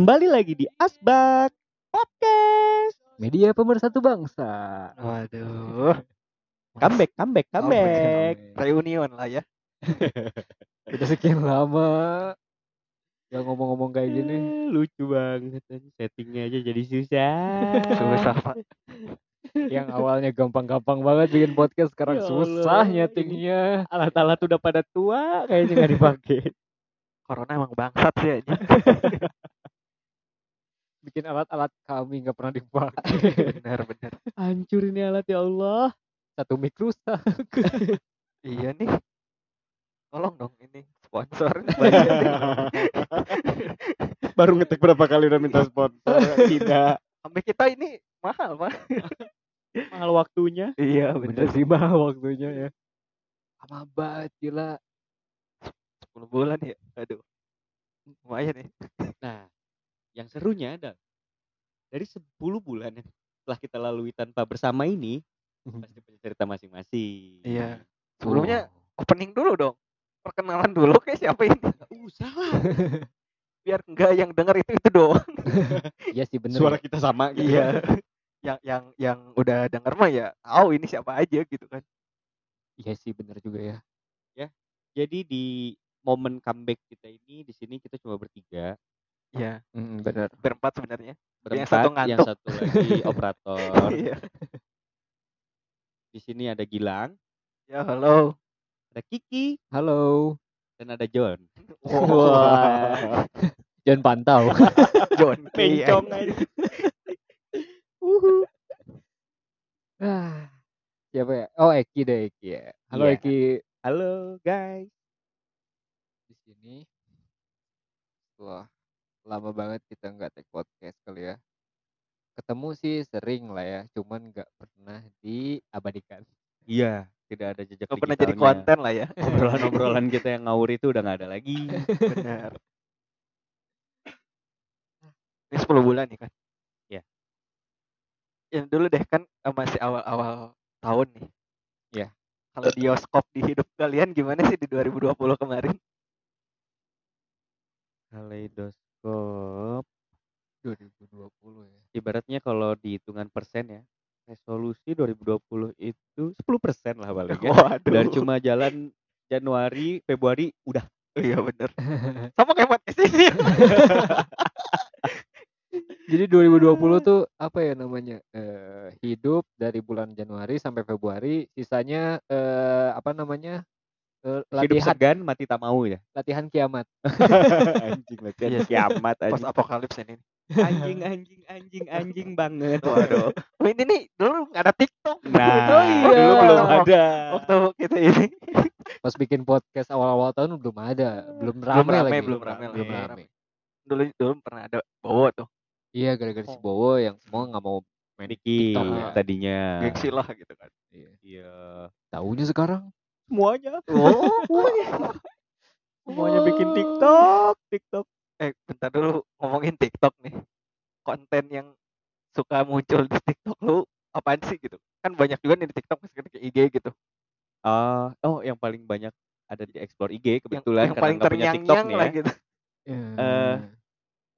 Kembali lagi di Asbak Podcast. Media pemersatu bangsa. Waduh. Comeback, comeback, Oh, comeback. Reunion lah ya. Udah sekian lama gak ngomong-ngomong kayak gini. Eh, Lucu banget. Settingnya aja jadi susah. Susah Pak. Yang awalnya gampang-gampang banget bikin podcast sekarang Ya susah Allah. nyetingnya. Alat-alat udah pada tua, kayaknya nggak dipakai. Corona emang bangsat sih aja. Bikin alat-alat kami nggak pernah dipakai. bener bener. Hancur ini alat ya Allah. Satu mic rusak. Iya nih. Tolong dong ini sponsor. Baru ngetek berapa kali udah minta sponsor? Tidak. Sampai kita ini mahal Pak. Mahal waktunya. Iya Bener sih bah waktunya ya. Lama banget gila. 10 bulan ya. Aduh. Lumayan ya. Nah, yang serunya ada dari 10 bulan yang telah kita lalui tanpa bersama ini pasti punya cerita masing-masing. Iya. Sebelumnya opening dulu dong. Perkenalan dulu kayak siapa ini. Usah lah. Biar enggak yang denger itu itu doang. Iya sih bener. Suara ya. kita sama gitu. Iya. yang yang yang udah denger mah ya tahu ini siapa aja gitu kan. Iya sih bener juga ya. Jadi di momen comeback kita ini di sini kita cuma bertiga, Iya. Mm, bener. Berempat sebenarnya. berempat, satu yang ngantuk. satu lagi operator. Iya. Di sini ada Gilang, Ya halo. ada Kiki, Halo. dan ada John. Wah. Jangan pantau. John Pencong aja. Uhu. Ah, siapa ya? Oh, Eki deh Eki ya. Halo Iya. Eki. Halo guys. Di sini wah lama banget kita nggak take podcast kali ya. Ketemu sih sering lah ya, cuman nggak pernah diabadikan. Iya, tidak ada jejak Gak pernah jadi konten lah ya. Obrolan-obrolan kita yang ngawur itu udah nggak ada lagi. Benar. Ini 10 bulan nih kan. Iya. Yang dulu deh kan masih awal-awal tahun nih. Iya. Kalau bioskop di hidup kalian gimana sih di 2020 kemarin? Kaleidoskop. 2020 ya. Ibaratnya kalau di hitungan persen ya, resolusi 2020 itu 10% lah paling ya. Waduh. Dan cuma jalan Januari, Februari udah. Iya bener. Sama kayak podcast ini. Jadi 2020 tuh apa ya namanya? Eh, hidup dari bulan Januari sampai Februari, sisanya eh, apa namanya? Hidup latihan segan, mati tak mau ya. latihan kiamat. anjing latihan Iya sih. kiamat Pas anjing. apokalips ini. anjing anjing anjing anjing banget. Waduh. Oh, ini nih dulu nggak ada TikTok. Nah, Oh, iya. dulu belum ada. Waktu kita ini. Pas bikin podcast awal-awal tahun belum ada, belum Belum rame, lagi. belum rame, belum rame. Dulu dulu pernah ada Bowo tuh. Iya, gara-gara si Bowo yang semua nggak mau main TikTok ya. tadinya. Gengsi lah gitu kan. Iya. Iya. Taunya sekarang Semuanya. Oh. Semuanya bikin TikTok, TikTok. eh bentar dulu ngomongin TikTok nih. Konten yang suka muncul di TikTok lu apaan sih gitu? Kan banyak juga nih di TikTok meskipun ke IG gitu. Ah, oh yang paling banyak ada di explore IG Yang, kebetulan yang karena paling punya TikTok nih lah ya. gitu. Eh,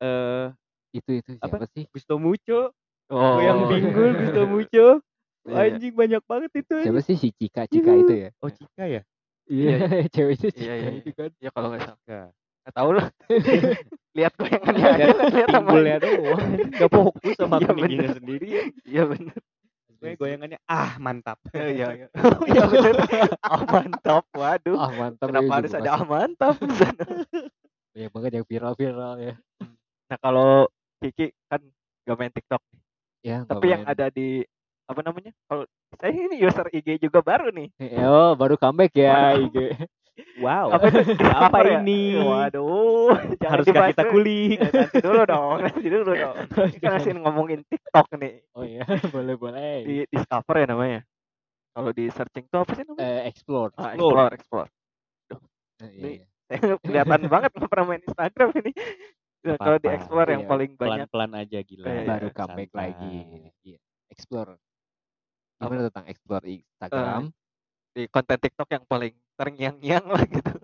Eh, itu itu apa? siapa sih? Gusto Mucho, Oh. yang bingung Gusto Mucho. Iya, iya. Anjing banyak banget itu. Siapa sih si Cika Cika itu ya? Oh Cika ya? Iya, ceweknya Cika Iya, iya, itu kan. Ya kalau nggak salah. Nggak tahu lah. lihat goyangannya aja, Lihat lihat sama Pinggulnya doang. Gak fokus sama Iya, kuningnya sendiri. ya. Iya benar. Pokoknya goyangannya ah mantap. Iya iya. iya. Oh, Iya benar. Ah mantap. Waduh. Ah mantap. Kenapa ya, harus ada ah mantap? Banyak banget yang viral-viral ya. Nah kalau Kiki kan gak main TikTok nih. Ya, Tapi yang ada di apa namanya? Kalau saya ini user IG juga baru nih. Oh, baru comeback ya Waduh. IG. Wow. Apa itu? Apa ya? ini? Waduh. dibahas kita kulik? Ya, nanti dulu dong, nanti dulu dong. Ini kan masih ngomongin TikTok nih. Oh iya, boleh boleh. Di discover ya namanya. Kalau di searching tuh apa sih namanya? Eh, explore. Ah, explore. explore, explore. Eh, iya, iya. Saya kelihatan banget nggak pernah main Instagram ini. Nah, kalau di explore yang Iya, paling banyak Pelan-pelan aja gila. Iya, baru comeback lagi. Iya. Explore. Gimana tentang explore Instagram? di konten TikTok yang paling terngiang-ngiang lah gitu.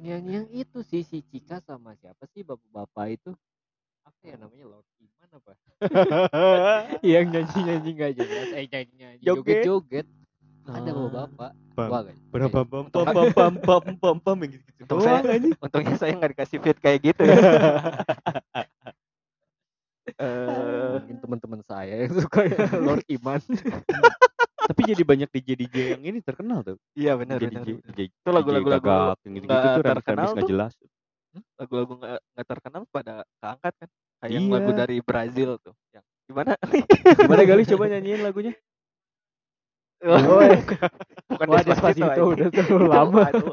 yang itu sih si Cika sama siapa sih bapak-bapak itu apa ya namanya Lord Iman apa yang nyanyi nyanyi nggak jelas eh nyanyi nyanyi Joget. joget joget ada Ah. bapak-bapak Bang. Wah, nggak- Berapa eh, pam pam pam pam pam pam gitu gitu Untung saya-. Untungnya saya nggak dikasih fit kayak gitu ya. Eh, mungkin teman-teman saya yang suka ya Lord Iman Tapi jadi banyak DJ DJ yang ini terkenal tuh. iya benar DJ benar. Itu lagu-lagu lagu yang gitu-gitu nggak tuh terkenal remix nggak tuh. jelas. lagu-lagu nggak terkenal pada keangkat kan. Kayak Iya. lagu dari Brazil tuh. Yang gimana? Gimana kali coba nyanyiin lagunya? Oh, bukan Wah, Despacito, Despacito anjing. udah terlalu Itu, lama. aduh.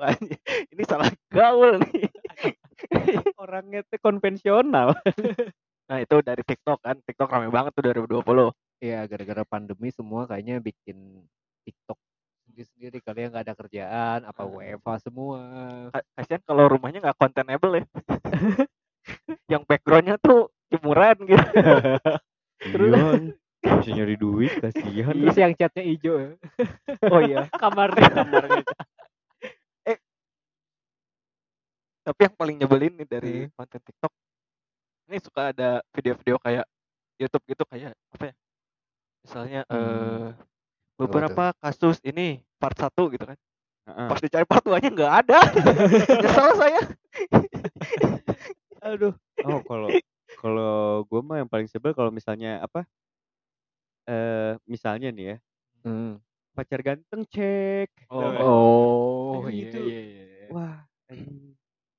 Ini salah gaul nih. Orangnya tuh konvensional. Nah itu dari TikTok kan. TikTok rame banget tuh 2020. Iya, gara-gara pandemi semua kayaknya bikin TikTok sendiri-sendiri kali ya nggak ada kerjaan, apa Hmm. WFH semua. Ka- Kasian kalau rumahnya nggak containable ya. yang backgroundnya tuh jemuran gitu. Terus bisa nyari duit kasihan. Terus yang catnya hijau ya. Oh iya. kamarnya kamarnya. Tapi yang paling nyebelin nih dari Hmm. konten TikTok. Ini suka ada video-video kayak YouTube gitu kayak apa ya? Misalnya Hmm. eh beberapa kasus ini part 1 gitu kan. Heeh. Pas dicari part 2-nya nggak ada. Nyesel saya. Aduh. Oh, kalau kalau gue mah yang paling sebel kalau misalnya apa? Eh, misalnya nih ya, Hmm. pacar ganteng cek. Oh, Tau nggak? Oh, Aduh, iya itu. iya iya. Wah, anjing.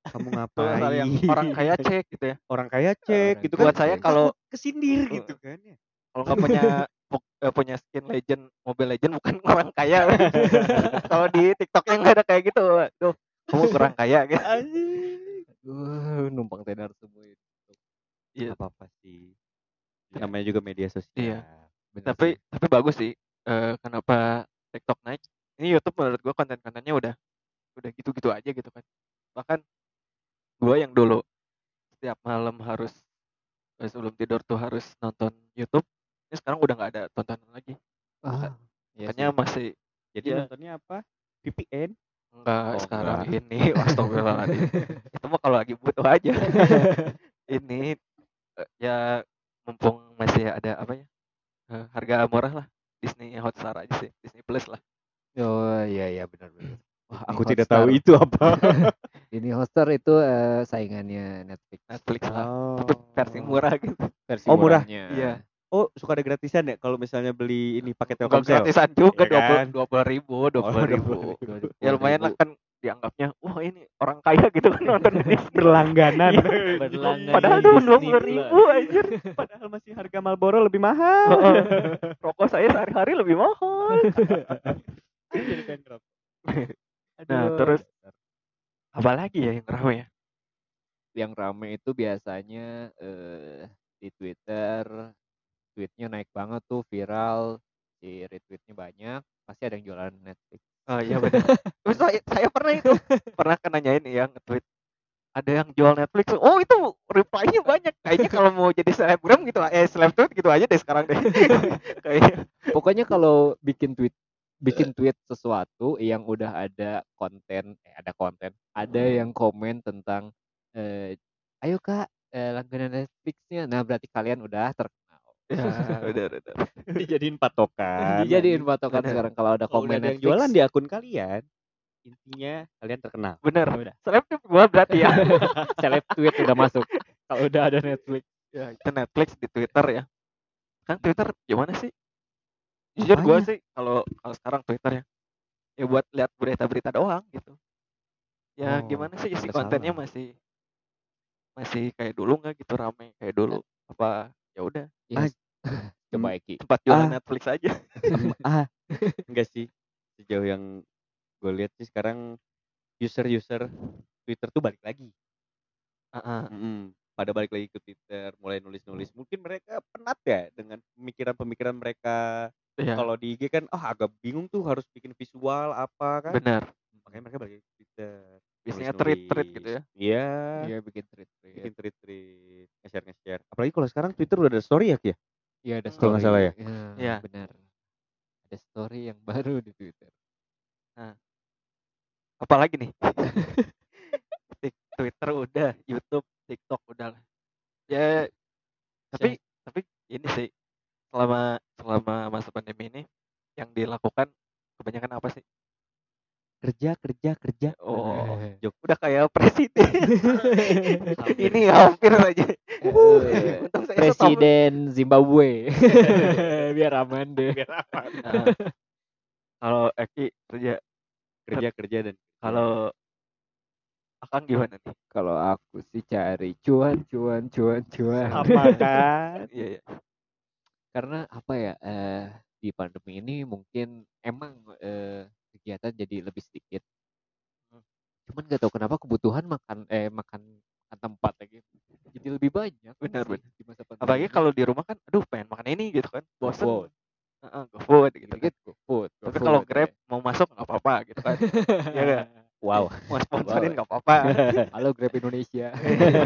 kamu Tuh ngapain? yang orang kaya cek gitu ya. orang kaya cek Orang gitu Buat kan. saya kalau kesindir Uh. gitu kan ya. kalau nggak punya pu- punya skin legend Mobile Legend bukan orang kaya. kalau di TikToknya nggak ada kayak gitu. Tuh, kamu kurang kaya gitu. Numpang tenar semua itu. Iya. Apa apa sih? Namanya juga media sosial. Iya. Bener tapi sih. tapi bagus sih eh, kenapa TikTok naik ini YouTube menurut gua konten-kontennya udah udah gitu-gitu aja gitu kan bahkan gua yang dulu setiap malam harus eh, sebelum tidur tuh harus nonton YouTube ini sekarang udah nggak ada tontonan lagi Ah, iya makanya masih Jadi nontonnya apa? VPN. enggak Oh, sekarang enggak. ini astagfirullahaladzim itu mah kalau lagi butuh aja ini eh, ya mumpung masih ada apa ya eh, harga murah lah Disney Hotstar aja sih Disney Plus lah Oh iya iya benar benar. Wah, aku tidak tahu itu apa. Ini Hotstar itu eh, saingannya Netflix. Netflix lah oh. tapi versi murah gitu Versi Oh, murah. murahnya. Iya. Oh, suka ada gratisan ya kalau misalnya beli ini pakai Bukan Telkomsel. gratisan juga Iya kan? dua puluh ribu dua Oh, puluh ribu 20.000. ya lumayan lah kan dianggapnya wah ini orang kaya gitu kan nonton ini berlangganan. Berlangganan padahal cuma dua puluh ribu aja Padahal masih harga Marlboro lebih mahal. rokok saya sehari-hari lebih mahal ngerokok. nah terus apa lagi ya yang ramai ya Yang rame itu biasanya eh, di Twitter tweetnya naik banget tuh viral, si retweetnya banyak, pasti ada yang jualan Netflix. oh iya benar. Terus saya, saya pernah itu. Pernah kan nanyain ya nge-tweet ada yang jual Netflix? Oh itu reply-nya banyak. Kayaknya kalau mau jadi selebgram gitu eh seleb tweet gitu aja deh sekarang deh. Kayaknya. Pokoknya kalau bikin tweet bikin tweet sesuatu yang udah ada konten eh ada konten ada Hmm. yang komen tentang eh, ayo kak eh, langganan Netflixnya. Nah berarti kalian udah terkenal ya udah udah dijadiin patokan. dijadiin patokan Bener. sekarang kalau ada Kalau komen ada yang Netflix jualan di akun kalian, intinya kalian terkenal. bener Udah. selebgram gua berarti ya. Seleb tweet udah masuk. Kalau udah ada Netflix. Ya itu Netflix di Twitter ya. Kan Twitter gimana sih? Jujur gua sih kalau kalau sekarang Twitter ya ya buat lihat berita-berita doang gitu. Ya Oh, gimana sih isi kontennya salah. masih masih kayak dulu nggak gitu rame kayak dulu? Apa ya udah Ya, Ah, coba Eki tempat jualan Ah. Netflix aja ah, enggak sih. Sejauh yang gue lihat sih sekarang user-user Twitter tuh balik lagi. Heeh. Mm-mm. Pada balik lagi ke Twitter, mulai nulis-nulis. Mungkin mereka penat ya dengan pemikiran-pemikiran mereka. Iya, Kalau di IG kan, ah agak bingung tuh harus bikin visual apa kan. benar Makanya mereka balik ke Twitter. biasanya tweet-tweet gitu ya Iya. iya bikin tweet tweet Bikin tweet-tweet, nge-share nge-share. Apalagi kalau sekarang Twitter udah ada story ya, Ki? ya? iya ada Kalau nggak salah ya? Iya. benar ada story yang baru di Twitter apalagi nih udah YouTube TikTok udah lah ya tapi tapi ini sih selama selama masa pandemi ini yang dilakukan kebanyakan apa sih Kerja, kerja, kerja. oh Eh. Jok udah kayak presiden ini hampir saja Eh, Untung saya Presiden Zimbabwe. Biar aman deh. Nah, kalau Eki kerja Kerja, kerja dan kalau Akang gimana nih Kalau aku sih cari cuan, cuan, cuan, cuan. sama kan. iya iya Karena apa ya? Eh di pandemi ini mungkin emang eh, kegiatan jadi lebih sedikit. Hmm. Cuman gak tahu kenapa kebutuhan makan eh makan makan tempat lagi jadi lebih banyak. Benar, sih benar. Di masa pandemi. apalagi kalau di rumah kan aduh pengen makan ini gitu kan bosen GoFood. Heeh, GoFood gitu kan. Dikit GoFood, tapi GoFood, kalau ya. Grab mau masuk nggak apa-apa gitu kan Iya nggak? Wow. mau sponsorin Wow. nggak apa-apa Halo Grab Indonesia.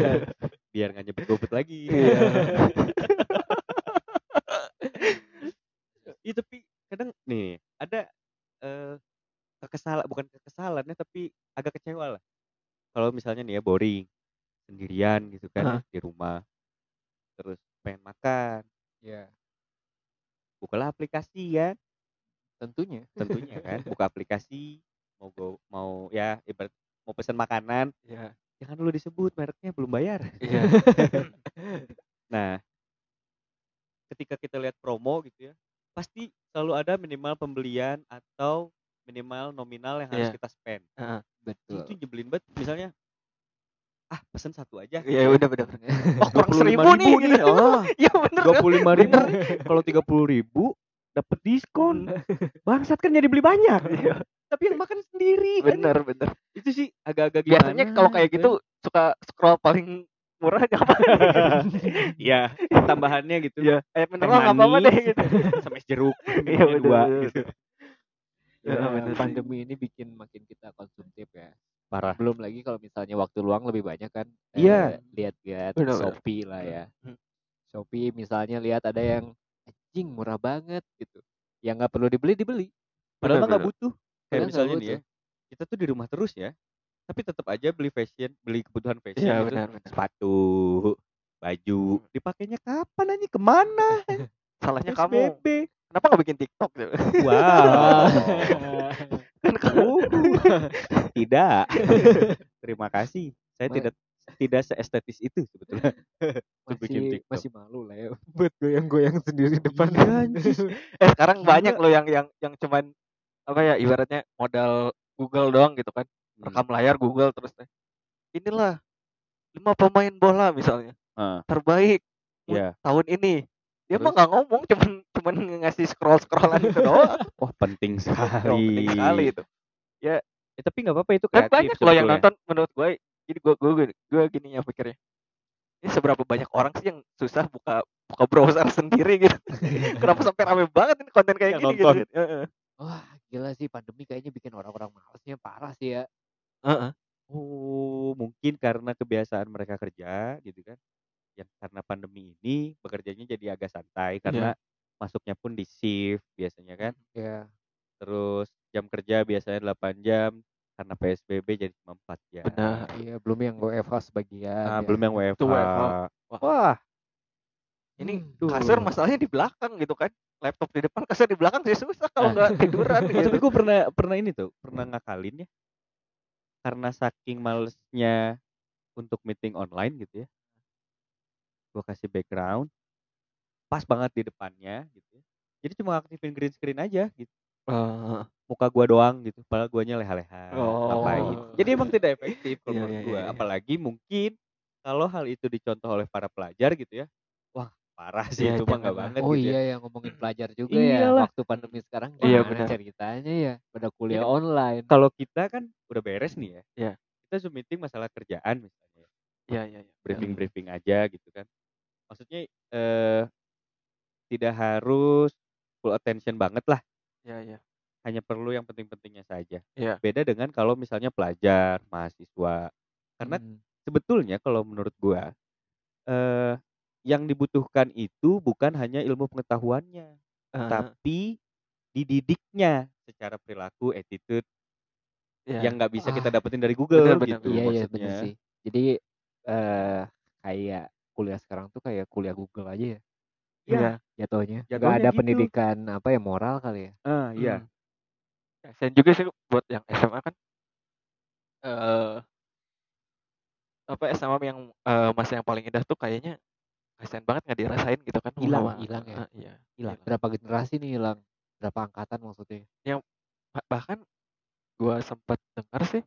Biar nggak nyebut gobet lagi. Iya. Tapi kadang nih ada eh kekesalan bukan kekesalannya tapi agak kecewa lah. Kalau misalnya nih ya boring sendirian gitu kan ya, di rumah terus pengen makan ya, bukalah aplikasi ya tentunya. tentunya kan buka aplikasi mau go, mau ya ibarat mau pesan makanan Iya. jangan dulu disebut mereknya belum bayar Iya. nah ketika kita lihat promo gitu ya pasti selalu ada minimal pembelian atau minimal nominal yang harus Iya. kita spend Heeh. Betul. itu nyebelin banget misalnya ah pesen satu aja Iya udah bener. Oh, kurang 25.000 seribu nih. nih gitu. oh Iya bener. dua kan? puluh lima ribu kalau tiga puluh ribu dapat diskon bangsat kan jadi beli banyak Iya. tapi yang makan sendiri kan Bener bener. itu sih agak-agak gimana Biasanya kalau kayak gitu suka scroll paling murah apa? ya tambahannya gitu Iya. Eh bener Teh lah nggak apa-apa deh gitu. sama es jeruk Iya ini bener. dua gitu. Ya, Ya, sih. pandemi ini bikin makin kita konsumtif ya. parah Belum lagi kalau misalnya waktu luang lebih banyak kan. Iya. eh, Lihat-lihat. Shopee lah ya. Hmm. Shopee misalnya lihat ada yang anjing murah banget gitu. Yang nggak perlu dibeli dibeli. padahal nggak butuh kayak misalnya nih ya kita tuh di rumah terus ya tapi tetap aja beli fashion beli kebutuhan fashion Iya gitu. benar benar. sepatu baju dipakainya kapan aja ke mana Salahnya kamu. Kenapa nggak bikin TikTok gitu? wow Kan kamu. tidak terima kasih saya Ma- tidak tidak seestetis itu sebetulnya bikin masih TikTok. masih malu lah ya buat goyang-goyang sendiri depan Iya, anjis. Eh sekarang banyak loh yang yang yang cuman apa ya ibaratnya modal Google doang gitu kan. Hmm. Rekam layar Google terus teh. Inilah lima pemain bola misalnya Ah, terbaik Iya. tahun ini. Dia mah Terus? nggak ngomong, cuman cuman ngasih scroll scrollan itu doang. wah penting Oh, sekali penting sekali itu. Ya, tapi nggak apa-apa itu kreatif banyak loh yang nonton menurut gue. Jadi gue gue gue gini ya pikirnya. Ini seberapa banyak orang sih yang susah buka buka browser sendiri gitu. Kenapa sampai rame banget ini konten kayak Yang gini nonton. gitu. Heeh. wah gila sih pandemi kayaknya bikin orang-orang malesnya parah sih ya Heeh. Oh, mungkin karena kebiasaan mereka kerja gitu kan. Yang karena pandemi ini bekerjanya jadi agak santai karena masuknya pun di shift biasanya kan. ya Terus jam kerja biasanya 8 jam karena PSBB jadi cuma 4 jam. Benar. iya belum yang WFH sebagian Nah, ya. belum yang WFH. Itu WFH. Wah. Wah, Ini Hmm. kasur masalahnya di belakang gitu kan. Laptop di depan, kasur di belakang sih susah kalau nggak tiduran Oh, tapi gitu. gue pernah pernah ini tuh, pernah ngakalin ya. Karena saking malesnya untuk meeting online gitu ya. Gue kasih background pas banget di depannya gitu ya. Jadi cuma aktifin green screen aja gitu. Eh, Muka gua doang gitu, padahal guanya leha-leha Oh. ngapain. Jadi emang tidak efektif kalau Iya, menurut iya, gua. iya, iya. Apalagi mungkin kalau hal itu dicontoh oleh para pelajar gitu ya. Wah, parah sih Iya, itu mah nggak banget oh gitu ya. iya yang ngomongin pelajar juga ya Iyalah. waktu pandemi sekarang Iya, benar. ceritanya ya pada kuliah kan online Kalau kita kan udah beres nih ya. Iya. Kita Zoom meeting masalah kerjaan misalnya. Iya, iya, iya. briefing-briefing aja gitu kan. Maksudnya eh tidak harus full attention banget lah, Iya, iya. hanya perlu yang penting-pentingnya saja. Iya. Beda dengan kalau misalnya pelajar, mahasiswa. Karena Hmm. sebetulnya kalau menurut gua eh yang dibutuhkan itu bukan hanya ilmu pengetahuannya, Eh, tapi dididiknya secara perilaku, attitude iya. yang nggak bisa kita Ah, dapetin dari Google benar, benar, gitu iya iya maksudnya. bener sih jadi eh kayak kuliah sekarang tuh kayak kuliah Google aja ya Iya. jatuhnya. Nggak Jatuhnya ada gitu. pendidikan apa ya moral kali ya. Ah, iya. Hmm. Kasian juga sih buat yang SMA kan. Eh apa SMA yang eh, masa yang paling indah tuh kayaknya kasian banget nggak dirasain gitu kan Hilang, hilang ya. Ah, iya Hilang. Berapa generasi nih hilang? Berapa angkatan maksudnya? Ba- bahkan gua sempat dengar sih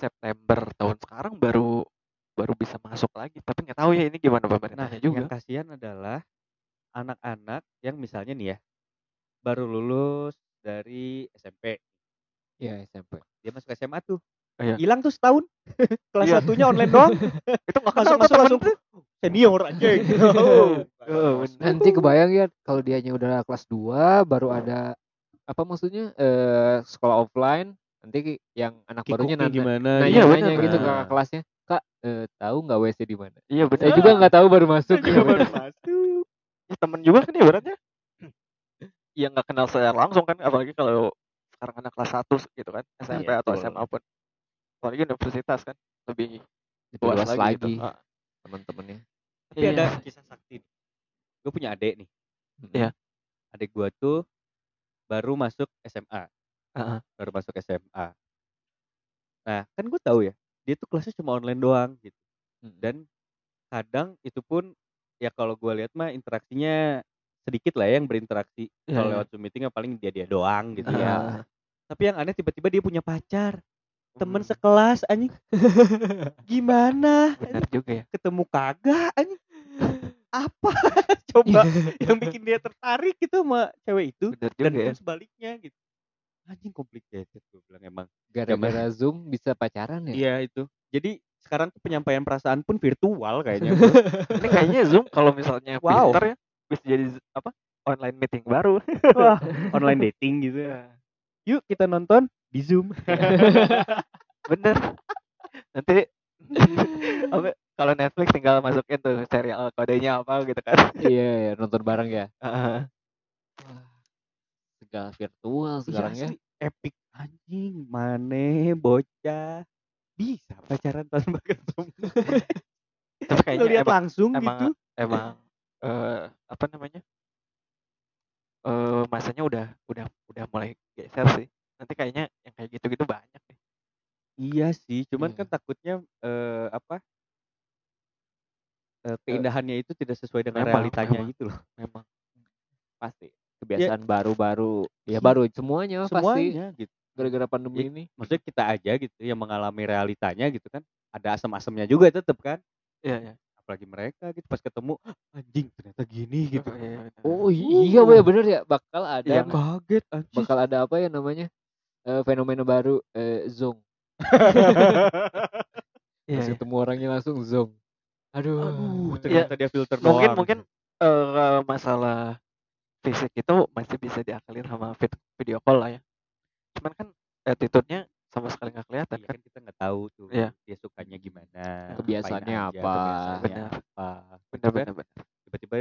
September tahun sekarang baru baru bisa masuk lagi tapi nggak tahu ya ini gimana Nah, pemerintahnya juga yang kasihan adalah anak-anak yang misalnya nih ya baru lulus dari SMP, Iya SMP. dia masuk SMA tuh. Iya. Hilang tuh setahun. Kelas Iya. satunya online doang. itu nggak Masuk kenal masuk tuh langsung temen. senior aja gitu. Oh. Nanti kebayang ya kalau dianya udah kelas 2 baru ada apa maksudnya eh sekolah offline nanti yang anak barunya Kikuknya nanya, gimana? nanya, Iya, nanya gitu ke kelasnya kak eh, tahu nggak WC di mana iya bener saya juga nggak tahu baru masuk Juga baru masuk. Temen juga kan ibaratnya ya nggak kenal secara langsung kan apalagi kalau sekarang anak kelas 1 gitu kan SMP Iya, atau betul. SMA pun apalagi universitas kan lebih luas, luas lagi, lagi gitu. Ah, teman-temannya Tapi Iya. ada kisah sakti. Gue punya adik nih. Iya. Adik gua tuh baru masuk SMA. Heeh. Baru masuk SMA. Nah, kan gue tahu ya, dia tuh kelasnya cuma online doang gitu. Dan kadang itu pun ya kalau gua lihat mah interaksinya sedikit lah ya yang berinteraksi. Iya, kalau iya. lewat Zoom meeting ya paling dia dia doang gitu ya. Tapi yang aneh tiba-tiba dia punya pacar, temen Hmm, sekelas anjing. Gimana? bener juga ya Ketemu kagak anjing. Apa? Coba yang bikin dia tertarik gitu sama cewek itu bener dan juga ya pun sebaliknya gitu. Anjing complicated gue bilang emang. gara-gara zoom bisa pacaran ya Iya itu. Jadi sekarang tuh penyampaian perasaan pun virtual kayaknya. bro. ini kayaknya zoom kalau misalnya Wow. pinter ya bisa jadi apa online meeting baru Wah, online dating gitu ya. Yuk kita nonton di Zoom. bener nanti apa kalau Netflix tinggal masukin tuh serial kodenya apa gitu kan iya ya, nonton bareng ya segala virtual sekarang Iya ya epic anjing, mane bocah bisa pacaran tanpa ketemu. tapi kayaknya Ngeliat emang langsung emang gitu. emang eh, apa namanya eh masanya udah udah udah mulai geser sih nanti kayaknya yang kayak gitu-gitu banyak deh Iya sih, cuman Iya. kan takutnya eh, apa? eh, keindahannya itu tidak sesuai dengan Memang, realitanya memang. gitu loh. memang pasti kebiasaan baru-baru ya baru semuanya pasti Semuanya gitu. Gara-gara pandemi Ya, ini Maksudnya kita aja gitu yang mengalami realitanya gitu kan. Ada asam-asamnya juga tetap kan. iya iya Apalagi mereka gitu pas ketemu anjing ternyata gini gitu. Oh, iya, oh iya ya bener ya bakal ada Iya, Kaget anjing. bakal ada apa ya namanya eh, fenomena baru eh, zong Iya, Pas iya. ketemu orangnya langsung zong aduh, Aduh, Iya, ternyata dia filter mungkin doang. mungkin eh, masalah fisik itu masih bisa diakalin sama vid- video call lah ya cuman kan attitude-nya sama sekali nggak kelihatan Iya kan kan kita nggak tahu tuh Iya. dia sukanya gimana, Kebiasaannya aja, apa. kebiasaannya Benar. apa. bener bener bener Tiba-tiba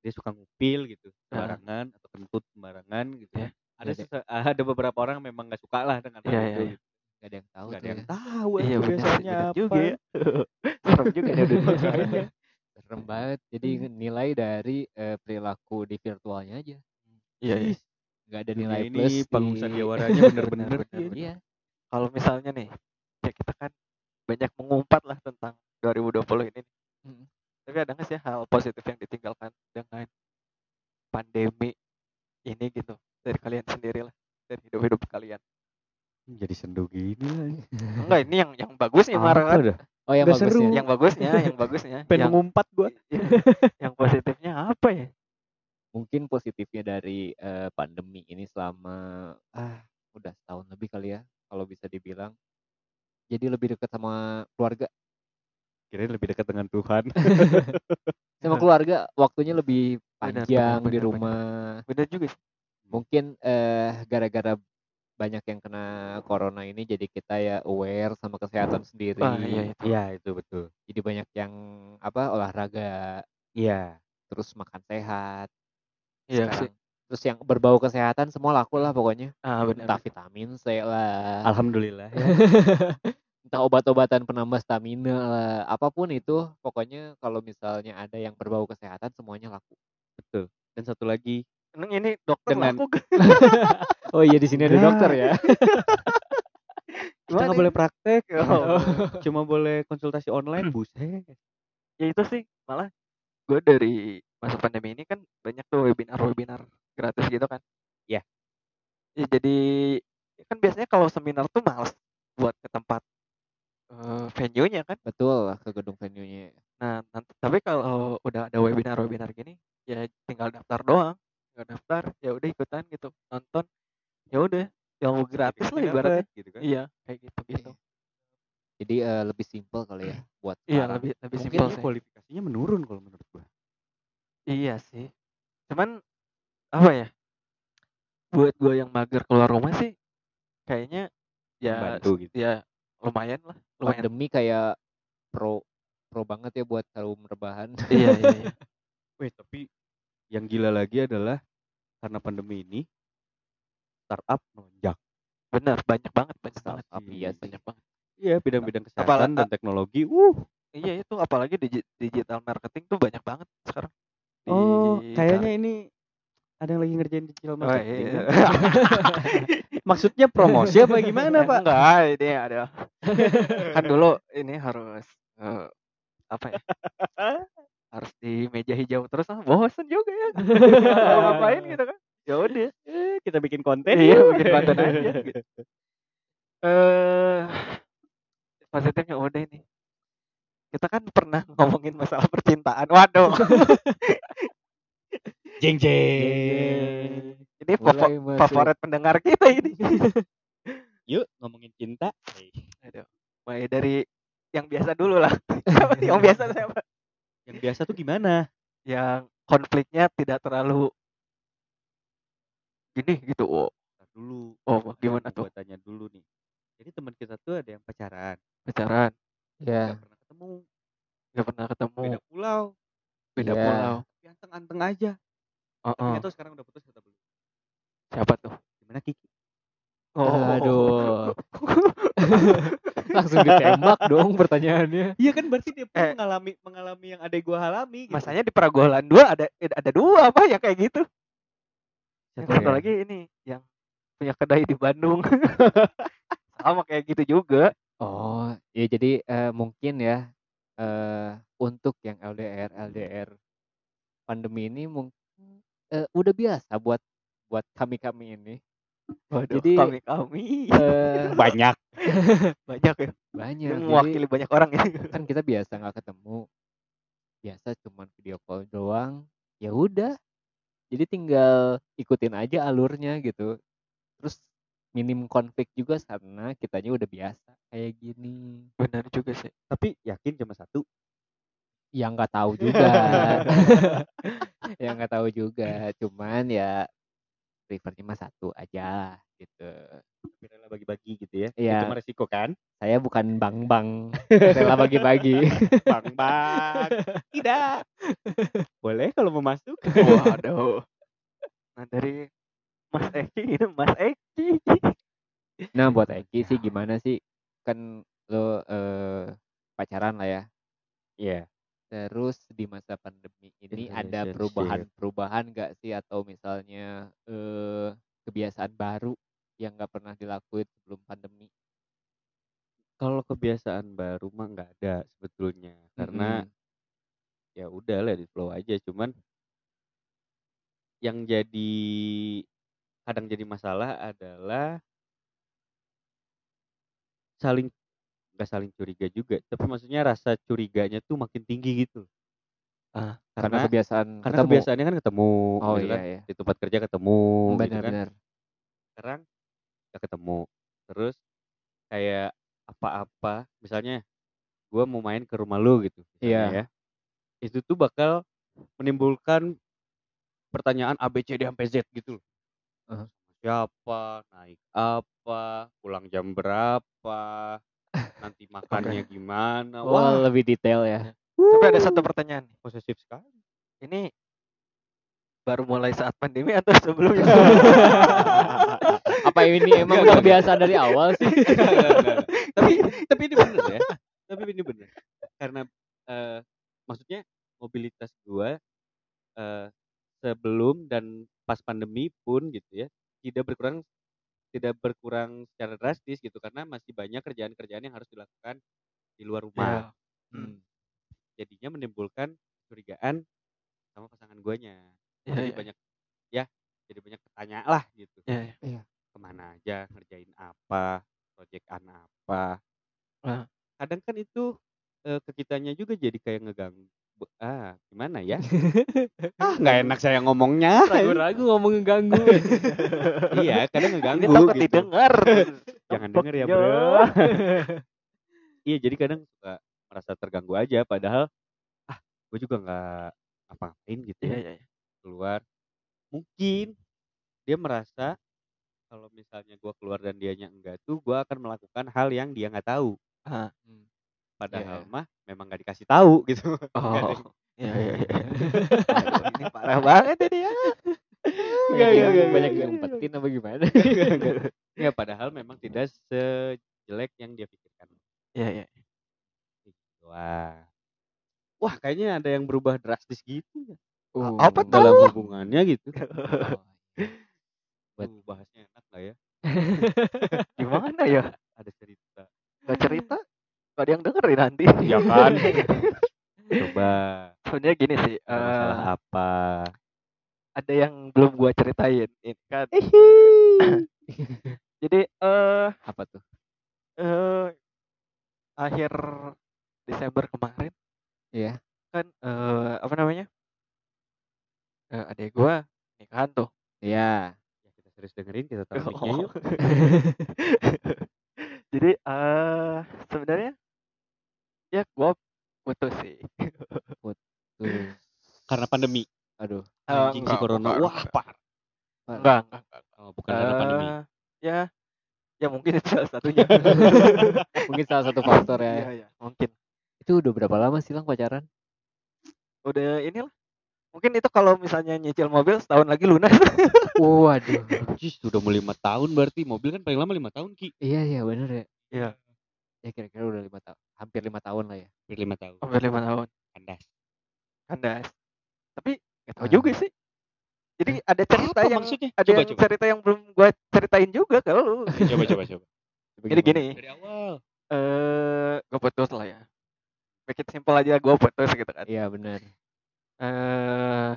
dia suka ngupil gitu Ah. sembarangan atau kentut sembarangan gitu. Kan. Ada sese- ada beberapa orang memang nggak suka lah dengan hal Iya, itu. iya, iya. gitu. gak ada yang tahu tuh ada yang ya. tahu Iya, iya, bener apa. juga ya. serem juga udah Makanya. serem banget jadi nilai dari eh, perilaku di virtualnya aja iya iya nggak ada nilai ini plus panggung di sandiawaranya bener-bener. Bener, iya. kalau misalnya nih ya kita kan banyak mengumpat lah tentang 2020 ini Mm. tapi ada nggak sih hal positif yang ditinggalkan dengan pandemi ini gitu dari kalian sendiri lah dari hidup-hidup kalian Jadi sendu gini lah. enggak ini yang yang bagusnya marah Apa kan oh yang Nggak bagus seru. ya yang bagusnya yang bagusnya Pengen yang, ngumpat gua. yang positifnya apa ya mungkin positifnya dari eh, pandemi ini selama ah udah setahun lebih kali ya kalau bisa dibilang jadi lebih dekat sama keluarga. Kirain lebih dekat dengan Tuhan. sama keluarga waktunya lebih Benar, panjang benar, di benar, rumah. bener juga sih. Mungkin eh gara-gara banyak yang kena corona ini jadi kita ya aware sama kesehatan sendiri. Ah iya itu Iya, itu betul. jadi banyak yang apa olahraga. Iya. terus makan sehat iya sekarang. sih terus yang berbau kesehatan semua laku lah pokoknya ah benar entah vitamin C lah Alhamdulillah ya. entah obat-obatan penambah stamina lah, apa pun itu pokoknya kalau misalnya ada yang berbau kesehatan semuanya laku. Betul. Dan satu lagi ini dokter Dengan- laku? Oh iya di sini ada dokter ya. kita nggak boleh praktek, Oh. cuma boleh konsultasi online, buset. ya itu sih malah gue dari masa pandemi ini kan banyak tuh webinar-webinar gratis gitu kan. Iya. Ya jadi kan biasanya kalau seminar tuh males buat ke tempat eh, venue-nya kan. Betul lah ke gedung venue-nya. Nah, nanti, tapi kalau udah ada webinar-webinar gini, ya tinggal daftar doang. Tinggal daftar, ya udah ikutan gitu, nonton. Ya udah, yang gratis lah ibaratnya. gitu kan. Iya, kayak gitu gitu. Jadi eh, lebih simpel kali ya buat Iya, lebih lebih Mungkin simpel sih. kualifikasinya menurun kalau menurut gua. Iya sih. Cuman apa ya? Buat gue yang mager keluar rumah sih kayaknya ya Membantu gitu. ya lumayan lah, lumayan. Pandemi kayak pro pro banget ya buat kaum rebahan. iya, iya, iya. Weh, tapi yang gila lagi adalah karena pandemi ini startup melonjak. Bener, banyak banget, banyak banget. Startup, iya sih. Banyak banget. Iya, bidang-bidang kesehatan dan teknologi. Uh, Iya itu apalagi digi- digital marketing tuh banyak banget sekarang. Di oh, kayaknya ini ada yang lagi ngerjain digital Oh, marketing. iya. kan? Maksudnya promosi apa gimana, Pak? Enggak, ini ada. kan dulu ini harus eh, apa ya? harus di meja hijau terus ah bosen juga ya. Mau ngapain gitu kan? Ya udah. Eh, kita bikin konten. Iya, bikin konten aja gitu. Eh positifnya udah ini. Kita kan pernah ngomongin masalah percintaan. Waduh. Jeng jeng. ini favo- Mulai masuk. favorit pendengar kita ini. Yuk ngomongin cinta. Aduh. Mulai dari yang biasa dulu lah. yang biasa siapa? Yang biasa tuh gimana? Yang konfliknya tidak terlalu gini gitu. Oh, dulu. oh gimana gua tuh? tanya dulu nih. Jadi teman kita tuh ada yang pacaran, Pacaran. Ya. pernah ketemu, Gak pernah ketemu. beda pulau, Beda Iya. pulau. anteng-anteng aja. Oh, Tapi oh. nggak tahu sekarang udah putus atau belum. Siapa tuh? Gimana Kiki? Oh. Aduh. Langsung ditembak dong pertanyaannya. Iya kan berarti dia pun Eh. mengalami mengalami yang ada gua alami gitu. Masanya di Pragolan dua ada ada dua apa ya kayak gitu. Yang Satu satu ya? lagi ini yang punya kedai di Bandung. Sama kayak gitu juga. Oh, ya jadi eh, mungkin ya eh untuk yang LDR LDR pandemi ini mungkin eh, udah biasa buat buat kami kami ini. Waduh, Jadi- kami kami Eh, banyak. banyak ya. banyak. Jadi mewakili banyak orang ya. kan kita biasa nggak ketemu, biasa cuman video call doang. Ya udah. Jadi tinggal ikutin aja alurnya gitu. Terus minim konflik juga karena kitanya udah biasa kayak gini. Benar juga sih. Tapi yakin cuma satu. yang nggak tahu juga yang nggak tahu juga cuman ya prefernya mah satu aja gitu Tapi rela bagi-bagi gitu ya. Iya. Itu resiko kan? saya bukan bang bang rela bagi-bagi Bang bang. Tidak. Boleh kalau mau masuk. Waduh. Nah dari Mas Eki Mas Eki. nah buat Eki sih gimana sih kan lo eh, pacaran lah ya Iya. terus di masa pandemi ini In ada perubahan-perubahan nggak sih atau misalnya eh, kebiasaan baru yang nggak pernah dilakuin sebelum pandemi Kalau kebiasaan baru mah nggak ada sebetulnya. Karena Mm-mm. ya udah lah di flow aja. Cuman yang jadi kadang jadi masalah adalah saling nggak saling curiga juga tapi maksudnya rasa curiganya tuh makin tinggi gitu. Ah, karena karena kebiasaan karena ketemu. kebiasaannya kan ketemu oh gitu iya kan. iya. Di tempat kerja ketemu gitu kan? Sekarang nggak ketemu. Terus kayak apa-apa misalnya gua mau main ke rumah lu gitu Iya. ya. Itu tuh bakal menimbulkan pertanyaan A B C D sampai Z gitu loh Uh. siapa naik apa pulang jam berapa nanti makannya gimana Wah, wah lebih detail ya. Tapi ada satu pertanyaan. posesif sekali Ini baru mulai saat pandemi atau sebelumnya? Apa ini emang udah biasa dari awal sih? tapi tapi ini bener ya tapi ini bener karena eh, maksudnya mobilitas gua eh, sebelum dan pas pandemi pun gitu ya tidak berkurang tidak berkurang secara drastis gitu karena masih banyak kerjaan-kerjaan yang harus dilakukan di luar rumah Iya. Hmm. jadinya menimbulkan curigaan sama pasangan guanya Iya, jadi iya. banyak ya jadi banyak bertanya lah gitu Iya, iya. ke mana aja ngerjain apa proyekan apa Ah. kadang kan itu eh, ke kitanya juga jadi kayak ngeganggu ah gimana ya? Ah nggak enak saya ngomongnya. Ragu-ragu ngomong ngeganggu. iya kadang Ini ngeganggu takut gitu. didengar. jangan denger ya bro. Iya jadi kadang suka merasa terganggu aja padahal ah gue juga nggak apa-apain gitu Iya, ya. iya, iya. keluar. Mungkin dia merasa kalau misalnya gua keluar dan dianya enggak tuh gua akan melakukan hal yang dia nggak tahu. Ah. Padahal mah memang nggak dikasih tahu gitu Oh. Iya, iya, iya. Ini parah banget ini ya. Enggak, Iya, enggak, iya, banyak iya, yang iya. ngumpetin apa gimana? ya padahal memang tidak sejelek yang dia pikirkan Iya, iya. wah wah kayaknya ada yang berubah drastis gitu ya Uh, apa tuh? dalam hubungannya gitu oh, Buat- bahasnya enak lah ya Gimana ya? ada cerita Gak cerita? Gak ada yang dengerin nanti. ya kan coba Sebenarnya gini sih. masalah eh, apa ada yang belum gua ceritain. Ini kan. Jadi eh apa tuh? eh akhir Desember kemarin Iya. kan eh apa namanya? Eh adek gua nikahan tuh. Iya. ya kita serius dengerin kita taruh mic-nya yuk Jadi eh sebenarnya ya gua putus sih. Tuh. karena pandemi Aduh. Anjing si corona bukan, wah parah Enggak, enggak, enggak. oh, bukan karena pandemi Ya, ya mungkin itu salah satunya. Mungkin salah satu faktor Iya, ya. iya, mungkin. Itu udah berapa lama sih lang pacaran? Udah inilah. Mungkin itu kalau misalnya nyicil mobil setahun lagi lunas. Waduh. Anjis, udah mau lima tahun berarti mobil kan paling lama lima tahun ki Iya iya bener ya. Iya. Ya kira-kira udah lima tahun, hampir lima tahun lah ya. Hampir lima tahun Hampir lima tahun. kandas Kandas. Tapi nggak tahu Ah. juga sih. Jadi ada cerita Apa yang maksudnya? ada Coba, yang coba. cerita yang belum gua ceritain juga ke lu. coba coba coba Jadi gini, dari awal eh gue putus lah ya. Make it simple aja gue putus gitu kan. Iya benar. eh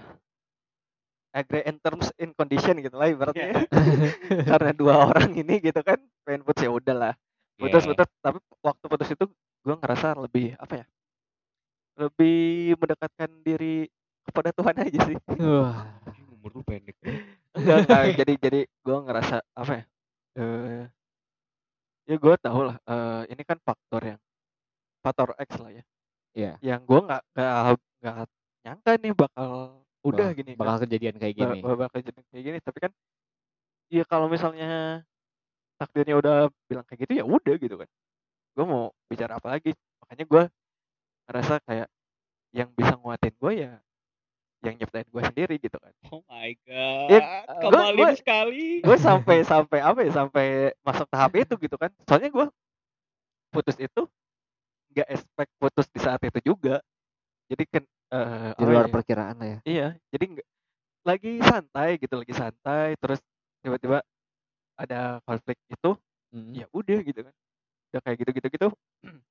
agree in terms in condition gitu lah ibaratnya karena dua orang ini gitu kan pengen putus ya udah lah putus Yeah. putus tapi waktu putus itu gue ngerasa lebih apa ya lebih mendekatkan diri kepada Tuhan aja sih Wah. Umur lu pendek enggak, jadi jadi gue ngerasa apa ya eh ya gue tahu lah eh, ini kan faktor yang faktor X lah ya Iya. yang gue nggak nggak nggak nyangka nih bakal udah Bak- gini kan. Bakal kejadian kayak gini. ba- bakal jadi kayak gini tapi kan ya kalau misalnya takdirnya udah bilang kayak gitu ya udah gitu kan. Gue mau bicara apa lagi? Makanya gue ngerasa kayak yang bisa nguatin gue ya yang nyiptain gue sendiri gitu kan. Oh my god Ya, kembali gua- gua- sekali. gue sampai sampai apa ya sampai masuk tahap itu gitu kan. Soalnya gue putus itu nggak expect putus di saat itu juga. Jadi kan eh, Di luar ya, perkiraan lah ya. Iya, jadi nggak lagi santai gitu, lagi santai, terus tiba-tiba ada konflik itu, Mm. ya udah gitu kan, udah kayak gitu.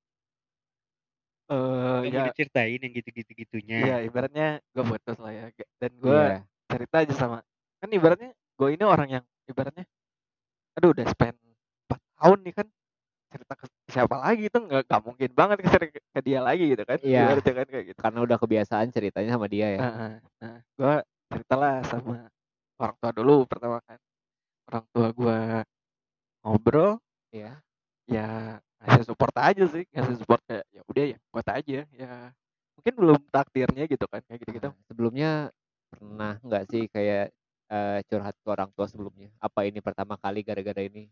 Eh ya, mau diceritain yang gitu-gitu gitunya ya ibaratnya gue putus lah ya, dan gue Iya. cerita aja sama, kan ibaratnya gue ini orang yang ibaratnya, aduh udah spend 4 tahun nih kan, cerita ke siapa lagi itu nggak nggak mungkin banget ke, ke dia lagi gitu kan, Iya. ibaratnya kan kayak gitu. Karena udah kebiasaan ceritanya sama dia ya. Nah, nah gue ceritalah sama orang tua dulu pertama kan. Orang tua gue ngobrol, Iya. ya ngasih support aja sih, ngasih support kayak ya udah ya buat aja, ya mungkin belum takdirnya gitu kan kayak gitu-gitu. Nah, sebelumnya pernah nggak sih kayak eh, curhat ke orang tua sebelumnya? Apa ini pertama kali gara-gara ini?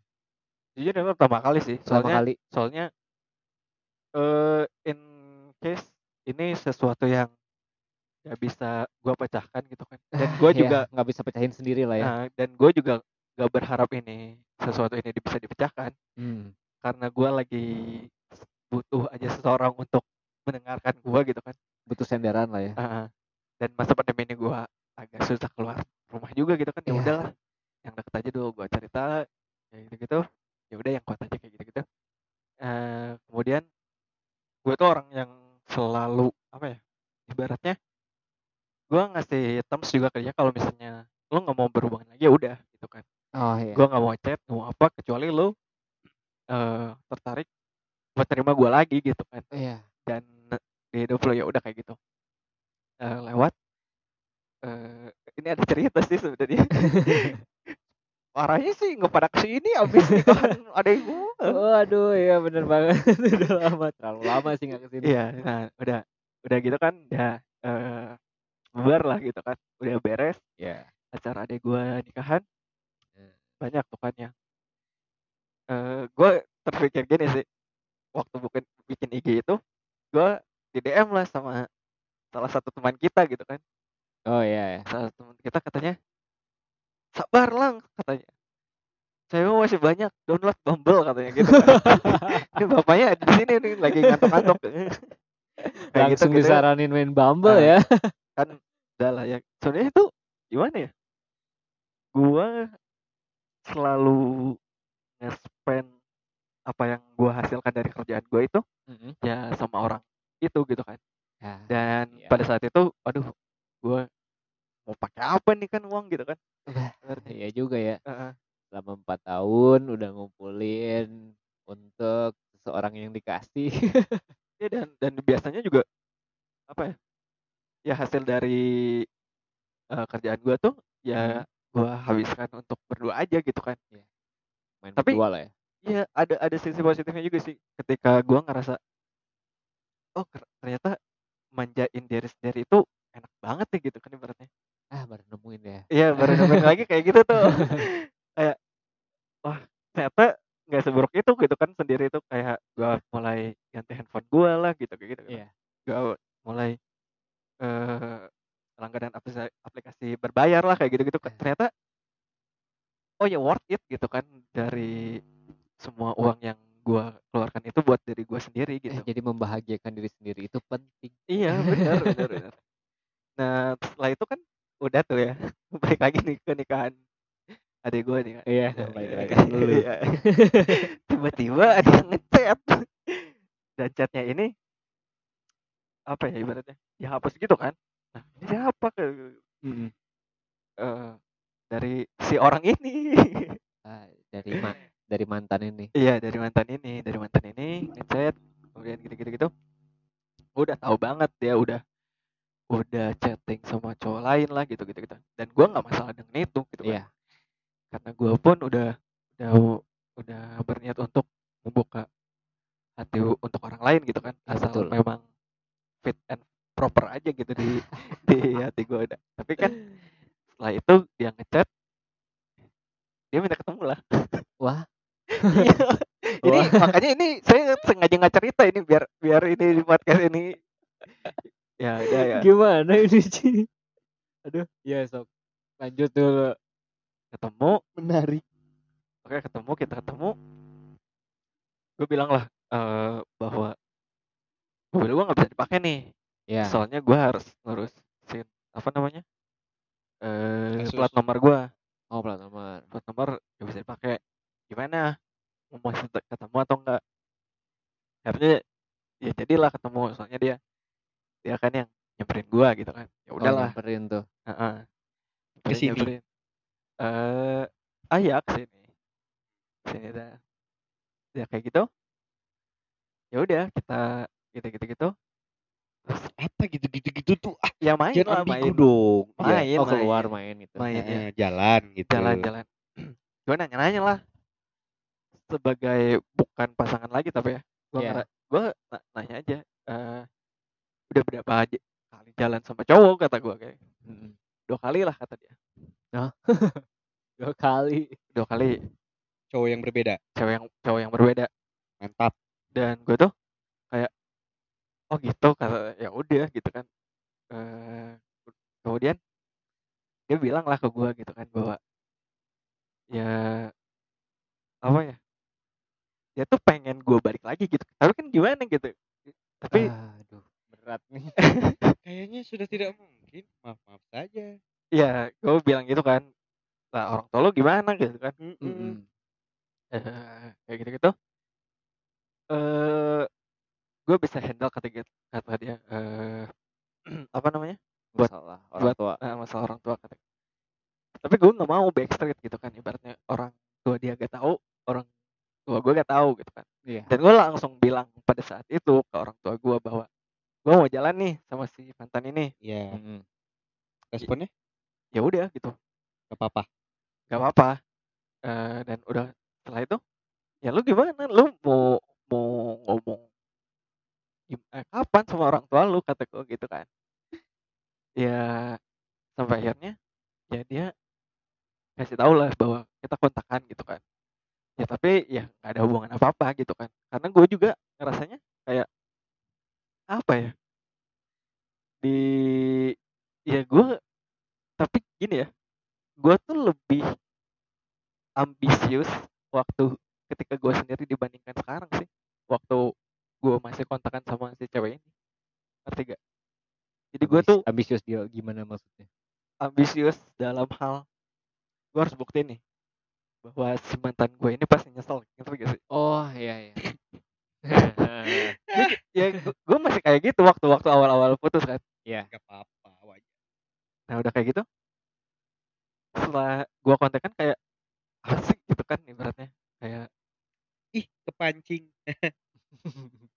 Jujur ini pertama kali sih, Pertama soalnya kali. soalnya eh in case ini sesuatu yang gak bisa gue pecahkan gitu kan, dan gue Ya, juga nggak bisa pecahin sendiri lah ya. nah, dan gue juga gak berharap ini sesuatu ini bisa dipecahkan. Hmm. karena gue lagi butuh aja seseorang untuk mendengarkan gue gitu kan butuh senderan lah ya Heeh. dan masa pandemi ini gue agak susah keluar rumah juga gitu kan ya Iya. udahlah yang deket aja dulu gue cerita kayak gitu gitu ya udah yang kuat aja kayak gitu gitu Eh kemudian gue tuh orang yang selalu apa ya ibaratnya gue ngasih terms juga kerja kalau misalnya lo nggak mau berhubungan lagi ya udah gitu kan oh iya gue nggak mau chat mau apa kecuali lo eh tertarik buat terima gue lagi gitu kan iya dan di hidup lo ya udah kayak gitu Eh, lewat eh ini ada cerita sih sebenarnya parahnya sih nggak pada ke sini abis nikahan adek gue Waduh, iya bener banget. Udah lama, terlalu lama sih nggak ke sini. iya nah udah udah gitu kan udah eh bubar lah gitu kan udah beres Iya. acara adek gue nikahan. Banyak tuh kan yang eh gue terpikir gini sih waktu bikin bikin IG itu gue di DM lah sama salah satu teman kita gitu kan Oh iya, ya. salah satu teman kita katanya sabar lang katanya saya masih banyak download Bumble katanya gitu kan. ini bapaknya ada di sini nih lagi ngantuk-ngantuk gitu, Langsung gitu. disaranin main Bumble Ah. ya. kan udah lah ya sebenarnya itu gimana ya gua selalu nge-spend apa yang gua hasilkan dari kerjaan gua itu ya sama orang itu gitu kan Ya. dan Iya. pada saat itu aduh gua mau pakai apa nih kan uang gitu kan? Iya juga ya. Heeh. Selama empat tahun udah ngumpulin untuk seseorang yang dikasih. ya dan dan biasanya juga apa ya ya hasil dari eh, kerjaan gua tuh ya gua habiskan untuk berdua aja gitu kan main Tapi- berdua lah ya. Iya ada ada sisi positifnya juga sih ketika gua ngerasa oh ternyata manjain diri sendiri itu enak banget ya gitu kan ibaratnya Ah, baru nemuin ya. iya baru nemuin lagi kayak gitu tuh kayak wah ternyata nggak seburuk itu gitu kan sendiri itu kayak gua mulai ganti handphone gua lah gitu kayak gitu kan. Iya. gua mulai eh langganan aplikasi, aplikasi berbayar lah kayak gitu gitu Eh. ternyata oh ya worth it gitu kan dari semua uang yang gua keluarkan itu buat diri gua sendiri Eh, gitu jadi membahagiakan diri sendiri itu penting. Iya benar benar benar. Nah setelah itu kan udah tuh ya balik lagi nih ke nikahan adik gue nih. Iya, Ya, balik ya, lagi. Iya. Tiba-tiba ada yang ngechat dan chatnya ini apa ya ibaratnya dihapus gitu kan? Siapa ke Mm-mm. eh, dari si orang ini? Ah, dari ma- dari mantan ini. Iya dari mantan ini, dari mantan ini ngechat, kemudian gitu-gitu gitu. Udah tahu banget dia udah udah chatting sama cowok lain lah gitu gitu gitu. Dan gua nggak masalah dengan itu gitu kan. Iya. Karena gua pun udah udah udah berniat untuk membuka hati untuk orang lain gitu kan. Asal betul. memang fit and proper aja gitu di di hati gua udah. Tapi kan setelah itu dia ngechat dia minta ketemu lah. Wah. Iya. Ini Wah. makanya ini saya sengaja nggak cerita ini biar biar ini di podcast ini ya udah ya Gimana ini, Ci? Aduh, ya sok. Lanjut dulu. ketemu Menarik. oke ketemu kita ketemu gue bilang lah eh, bahwa mobil gue nggak bisa dipakai nih Ya. soalnya gue harus ngurusin apa namanya eh Kasus. plat nomor gue Oh, plat nomor. plat nomor gak bisa dipakai gimana mau ketemu atau enggak akhirnya ya jadilah ketemu soalnya dia dia kan yang nyamperin gua gitu kan ya Oh, udahlah nyamperin tuh. Heeh. Ke Dia sini. nyamperin. eh ah ya ke sini sini dah ya kayak gitu ya udah kita gitu gitu gitu Apa gitu-gitu tuh? Ah, ya main jangan lah main dong. Main, Iya. oh, main. keluar main gitu. main ya Eh, jalan gitu. jalan-jalan gue nanya-nanya lah sebagai bukan pasangan lagi tapi ya gue Iya. gue nanya aja eh udah berapa aja kali jalan sama cowok kata gue kayak Mm-mm. dua kali lah kata dia Dua kali. dua kali Cowok yang berbeda. cewek yang cowok yang berbeda Mantap. dan gue tuh oh gitu kata ya udah gitu kan eh kemudian dia bilang lah ke gue gitu kan bahwa ya apa ya dia tuh pengen gue balik lagi gitu tapi kan gimana gitu tapi Aduh, berat nih. Kayaknya sudah tidak mungkin. Maaf maaf saja. ya gue bilang gitu kan lah orang tua gimana gitu kan Mm-mm. eh kayak gitu gitu eh gue bisa handle kata kata dia eh apa namanya Buat- Masalah orang buat- tua. eh, masalah orang tua kata tapi gue nggak mau backstreet gitu kan ibaratnya orang tua dia gak tahu orang tua gue gak tahu gitu kan Iya. dan gue langsung bilang pada saat itu ke orang tua gue bahwa gue mau jalan nih sama si mantan ini Iya. Mm-mm. Responnya ya udah gitu gak apa-apa. gak apa-apa Eh, dan udah setelah itu ya lu gimana lu mau mau ngomong kapan sama orang tua lu? Kata gue gitu kan. Ya sampai akhirnya ya dia kasih tahu lah bahwa kita kontakan gitu kan. Ya tapi ya nggak ada hubungan apa apa gitu kan. Karena gue juga ngerasanya kayak apa ya? Di ya gue tapi gini ya gue tuh lebih ambisius waktu ketika gue sendiri dibandingkan sekarang sih. Waktu gue masih kontakan sama si cewek ini ngerti gak jadi gue tuh ambisius dia gimana maksudnya? ambisius dalam hal gue harus buktiin nih bahwa si mantan gue ini pasti nyesel ngerti gak sih Oh, iya iya. ya gue masih kayak gitu waktu-waktu awal-awal putus kan Iya. Gak apa-apa. Wajar. nah udah kayak gitu setelah gue kontak kan kayak asik gitu kan ibaratnya kayak Ih, kepancing.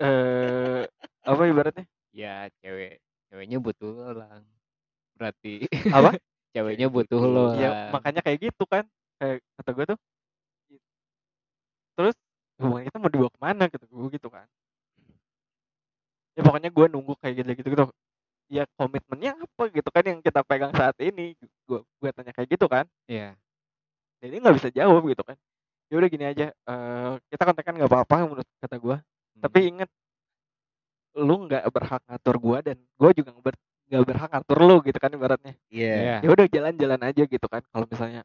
eh apa ibaratnya? Ya, cewek ceweknya butuh lo lang. Berarti apa? ceweknya butuh lo ya makanya kayak gitu kan. Kayak kata gue tuh terus hubungan kita mau dibawa ke mana gitu gue gitu kan. Ya pokoknya gue nunggu kayak gitu gitu. Gitu ya komitmennya apa gitu kan yang kita pegang saat ini? Gue gue tanya kayak gitu kan. Iya. jadi nggak bisa jawab gitu kan. Ya udah gini aja eh kita kontekan nggak apa-apa menurut kata gue. Tapi inget lu nggak berhak ngatur gue dan gue juga nggak ber- nggak berhak ngatur lu gitu kan ibaratnya Iya. Iya. ya udah jalan-jalan aja gitu kan kalau misalnya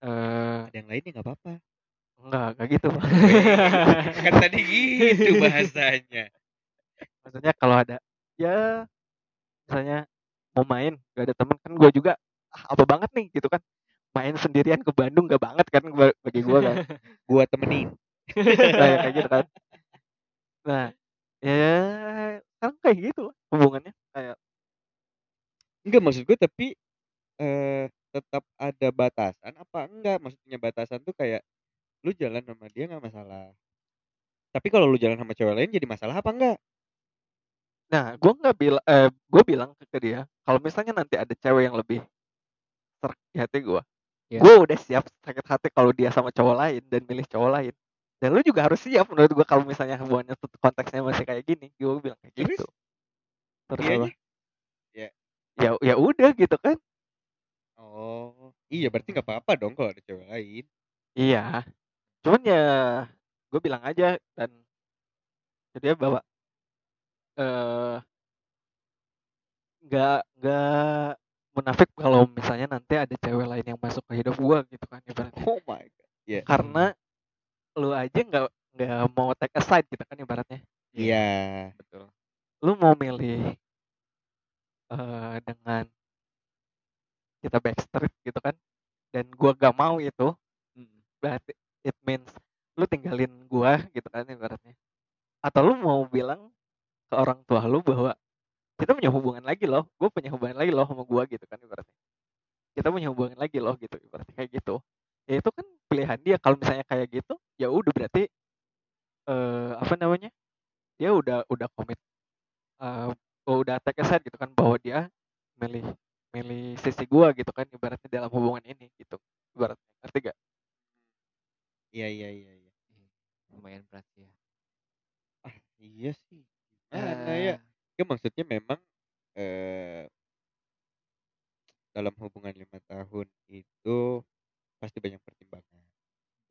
eh Ada yang lainnya gak apa-apa. enggak kayak gitu Bang. kan tadi gitu bahasanya. maksudnya kalau ada ya misalnya mau main gak ada temen kan gue juga ah, apa banget nih gitu kan main sendirian ke Bandung gak banget kan gua- bagi gue kan Gua temenin. nah, ya kayak gitu kan nah ya sekarang kayak gitu lah hubungannya kayak Enggak maksud gue tapi eh tetap ada batasan apa enggak? Maksudnya batasan tuh kayak lu jalan sama dia nggak masalah. Tapi kalau lu jalan sama cewek lain jadi masalah apa enggak? nah gue nggak bilang eh, gue bilang ke dia kalau misalnya nanti ada cewek yang lebih serak di hati gue Ya. gue udah siap sakit hati kalau dia sama cowok lain dan milih cowok lain dan lu juga harus siap menurut gue kalau misalnya hubungannya konteksnya masih kayak gini gue bilang kayak gitu terus Dianya? apa Ya. ya ya udah gitu kan Oh, iya berarti nggak apa-apa dong kalau ada cewek lain. iya cuman ya gue bilang aja dan jadi bahwa eh nggak nggak munafik kalau misalnya nanti ada cewek lain yang masuk ke hidup gua gitu kan ibaratnya Oh my god. Iya. karena lu aja nggak nggak mau take a side gitu kan ibaratnya Iya. Betul. lu mau milih eh dengan kita backstreet gitu kan dan gua gak mau itu Mm. berarti it means lu tinggalin gua gitu kan ibaratnya atau lu mau bilang ke orang tua lu bahwa kita punya hubungan lagi loh gue punya hubungan lagi loh sama gua gitu kan ibaratnya kita punya hubungan lagi loh gitu ibaratnya kayak gitu ya itu kan pilihan dia kalau misalnya kayak gitu ya udah berarti eh apa namanya dia udah udah komit eh udah take a side gitu kan bahwa dia milih milih sisi gua gitu kan ibaratnya dalam hubungan ini gitu ibaratnya ngerti gak Iya iya iya iya. Lumayan berat ya. Ah, iya sih. Gimana ya? Eh, Ya maksudnya memang eh dalam hubungan lima tahun itu pasti banyak pertimbangan.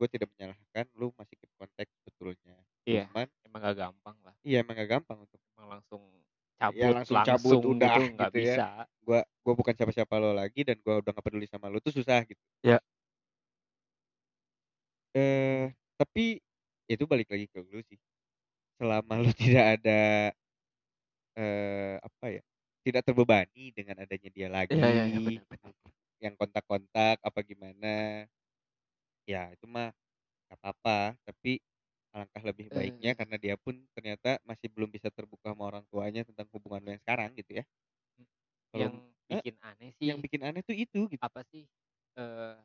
Gue tidak menyalahkan lu masih keep kontak sebetulnya. Iya. Cuman emang gak gampang lah. iya emang gak gampang untuk Emang langsung cabut Ya, langsung cabut, udah, gitu nggak gitu ya. bisa. gua gua bukan siapa-siapa lo lagi dan gua udah gak peduli sama lo tuh susah gitu. Ya. Eh tapi itu balik lagi ke lu sih selama lu tidak ada eh apa ya tidak terbebani dengan adanya dia lagi Iya iya iya benar benar. Yang kontak-kontak apa gimana? Ya itu mah gak apa-apa tapi alangkah lebih baiknya Eh. karena dia pun ternyata masih belum bisa terbuka sama orang tuanya tentang hubungan lo yang sekarang gitu ya. Kalau- yang eh, bikin aneh sih yang bikin aneh tuh itu gitu. apa sih eh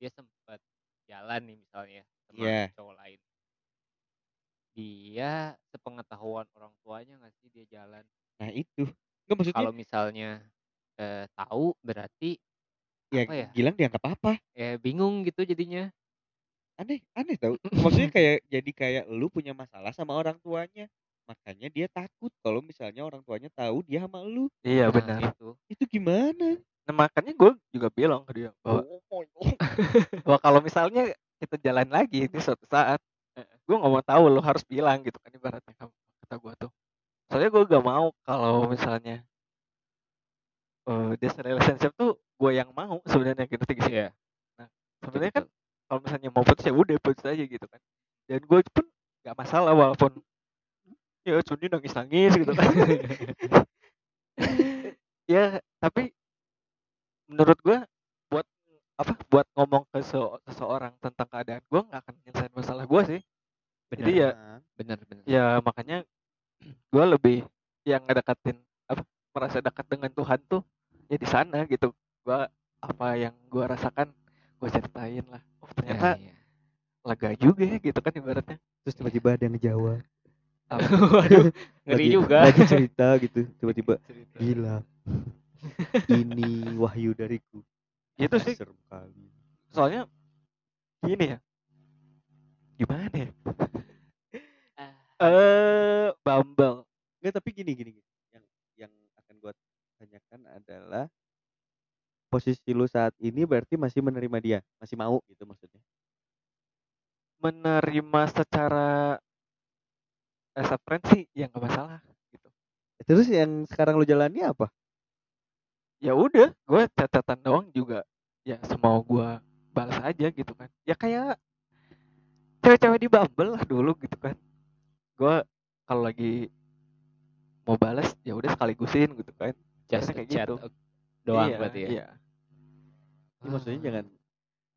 dia sempat jalan nih misalnya sama Iya. cowok lain. Dia sepengetahuan orang tuanya nggak sih dia jalan? Nah itu. Nggak maksudnya kalau misalnya eh, tahu berarti ya, apa ya? Gilang dianggap apa ya bingung gitu jadinya. Aneh aneh tau. Maksudnya kayak jadi kayak lu punya masalah sama orang tuanya. Makanya dia takut kalau misalnya orang tuanya tahu dia sama lu. Iya Nah, benar. itu itu gimana? Nah makanya gue juga bilang ke dia bahwa, bahwa kalau misalnya kita jalan lagi di suatu saat, gue nggak mau tahu lo harus bilang gitu kan ibaratnya kamu kata gue tuh. Soalnya gue gak mau kalau misalnya eh this relationship tuh gue yang mau sebenarnya gitu sih. Iya. Sebenarnya kan kalau misalnya mau putus ya udah putus aja gitu kan. Dan gue pun gak masalah walaupun ya Cundi nangis nangis gitu kan. ya tapi menurut gue buat apa buat ngomong ke se- seseorang tentang keadaan gue nggak akan nyelesain masalah gue sih Jadi ya benar benar ya makanya gue lebih yang ngedekatin apa merasa dekat dengan Tuhan tuh ya di sana gitu gue apa yang gue rasakan gue ceritain lah. Oh Ya, ternyata iya. lega juga ya gitu kan ibaratnya. Terus tiba-tiba ada yang ngejawab. Waduh ngeri Lagi- juga. lagi cerita gitu tiba-tiba Cerita. gila ini wahyu dariku. Itu sih. serem kali. Soalnya gini ya. Gimana ya? Ah, eh Bumble Enggak tapi gini gini gini. yang yang akan gua tanyakan adalah posisi lu saat ini berarti masih menerima dia masih mau gitu maksudnya? Menerima secara as a friend sih ya nggak masalah gitu. Terus yang sekarang lu jalani apa? Ya udah gue catatan doang juga ya semau gue balas aja gitu kan. Ya kayak cewek-cewek di Bumble lah dulu gitu kan. Gue kalau lagi mau balas ya udah sekaligusin gitu kan. Just Biasanya kayak chat gitu. Doang Iya, berarti ya? iya. Ini maksudnya jangan